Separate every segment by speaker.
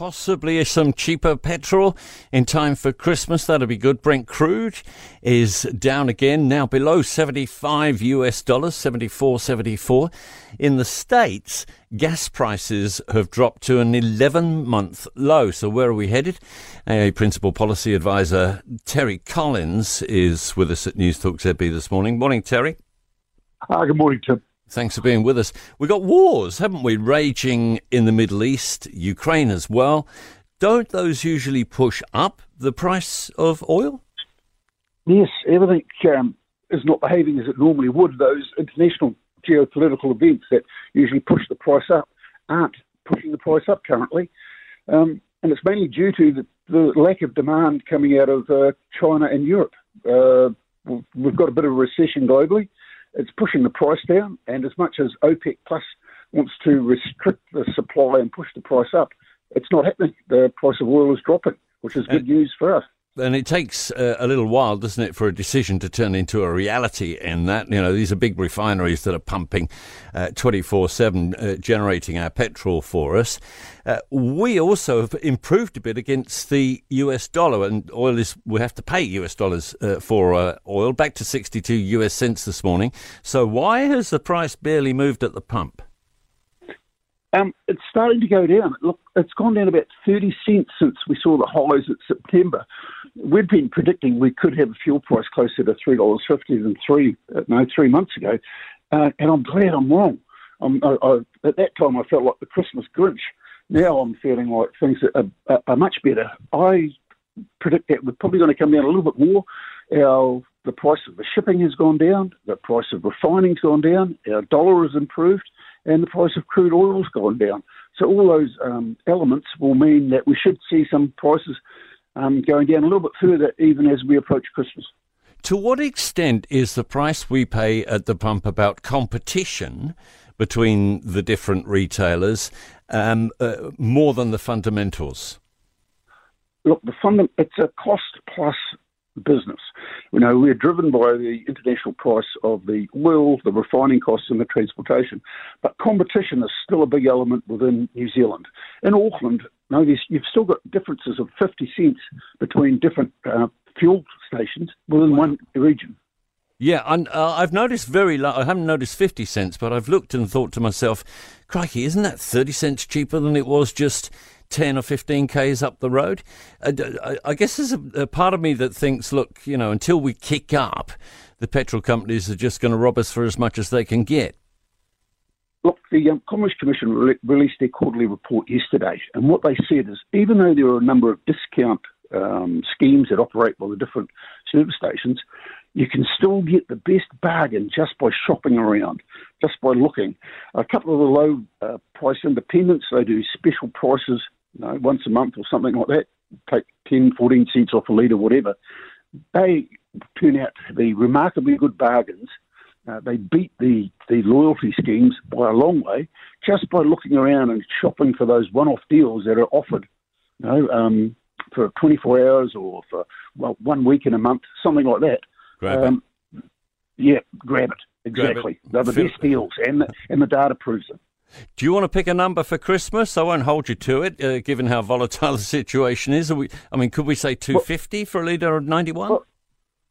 Speaker 1: possibly some cheaper petrol in time for Christmas. That'd be good. Brent crude is down again, now below 75 US dollars, 74, 74. In the States, gas prices have dropped to an 11 month low. So, where are we headed? A principal policy advisor, Terry Collins, is with us at News Talk ZB this morning. Morning, Terry.
Speaker 2: Uh, good morning, Tim.
Speaker 1: Thanks for being with us. We've got wars, haven't we, raging in the Middle East, Ukraine as well. Don't those usually push up the price of oil?
Speaker 2: Yes, everything um, is not behaving as it normally would. Those international geopolitical events that usually push the price up aren't pushing the price up currently. Um, and it's mainly due to the, the, lack of demand coming out of uh, China and Europe. Uh, we've got a bit of a recession globally it's pushing the price down. And as much as OPEC Plus wants to restrict the supply and push the price up, it's not happening. The price of oil is dropping, which is good news for us.
Speaker 1: And it takes uh, a little while, doesn't it, for a decision to turn into a reality in that. You know, these are big refineries that are pumping uh, 24 7, uh, generating our petrol for us. Uh, we also have improved a bit against the US dollar, and oil is, we have to pay US dollars uh, for oil, back to 62 US cents this morning. So why has the price barely moved at the pump?
Speaker 2: Um, it's starting to go down. Look, it's gone down about 30 cents since we saw the highs at September. We'd been predicting we could have a fuel price closer to $3.50 than three, uh, no, three months ago. Uh, and I'm glad I'm wrong. I, I, at that time, I felt like the Christmas Grinch. Now I'm feeling like things are, are, are much better. I predict that we're probably going to come down a little bit more. Our the price of the shipping has gone down, the price of refining's gone down, our dollar has improved, and the price of crude oil's gone down. So all those um, elements will mean that we should see some prices um, going down a little bit further even as we approach Christmas.
Speaker 1: To what extent is the price we pay at the pump about competition between the different retailers um, uh, more than the fundamentals?
Speaker 2: Look, the funda- it's a cost plus business. You know, we're driven by the international price of the oil, the refining costs, and the transportation. But competition is still a big element within New Zealand. In Auckland, notice you've still got differences of 50 cents between different uh, fuel stations within one region.
Speaker 1: Yeah, uh, I've noticed very low. I haven't noticed 50 cents, but I've looked and thought to myself, crikey, isn't that 30 cents cheaper than it was just 10 or 15 Ks up the road. Uh, I guess there's a, a, part of me that thinks, look, you know, until we kick up, the petrol companies are just going to rob us for as much as they can get.
Speaker 2: Look, the um, Commerce Commission re- released their quarterly report yesterday, and what they said is even though there are a number of discount um, schemes that operate by the different service stations, you can still get the best bargain just by shopping around, just by looking. A couple of the low uh, price independents, they do special prices you know, once a month or something like that, take 10, 14 cents off a litre, whatever, they turn out to be remarkably good bargains. Uh, they beat the, the loyalty schemes by a long way just by looking around and shopping for those one off deals that are offered you know, um, for 24 hours or for well, one week in a month, something like that.
Speaker 1: Grab um,
Speaker 2: it. Yeah, grab it. Exactly. Grab it. They're the best deals, and the, and the data proves it.
Speaker 1: Do you want to pick a number for Christmas? I won't hold you to it, uh, given how volatile the situation is. We, I mean, could we say 250 well, for a litre of 91?
Speaker 2: Well,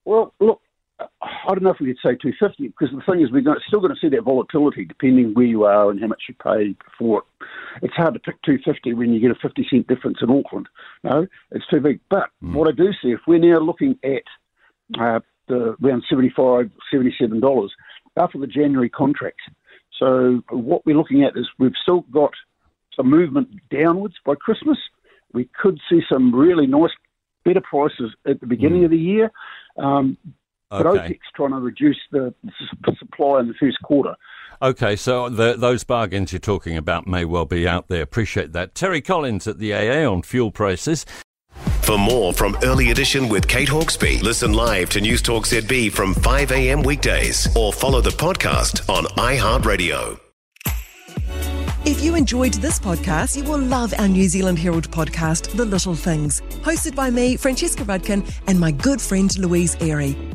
Speaker 2: well, look, I don't know if we could say 250 because the thing is we're still going to see that volatility depending where you are and how much you pay for it. It's hard to pick 250 when you get a 50 cent difference in Auckland. No, it's too big. But mm. what I do see, if we're now looking at uh, the around 75 $77 after the January contracts, so what we're looking at is we've still got some movement downwards by Christmas. We could see some really nice, better prices at the beginning mm. of the year. Um, but okay. OPEC's trying to reduce the, the supply in the first quarter.
Speaker 1: Okay, so the, those bargains you're talking about may well be out there. Appreciate that. Terry Collins at the AA on fuel prices.
Speaker 3: For more from Early Edition with Kate Hawkesby, listen live to News Talk ZB from 5 a.m. weekdays or follow the podcast on iHeartRadio.
Speaker 4: If you enjoyed this podcast, you will love our New Zealand Herald podcast, The Little Things, hosted by me, Francesca Rudkin, and my good friend Louise Airy.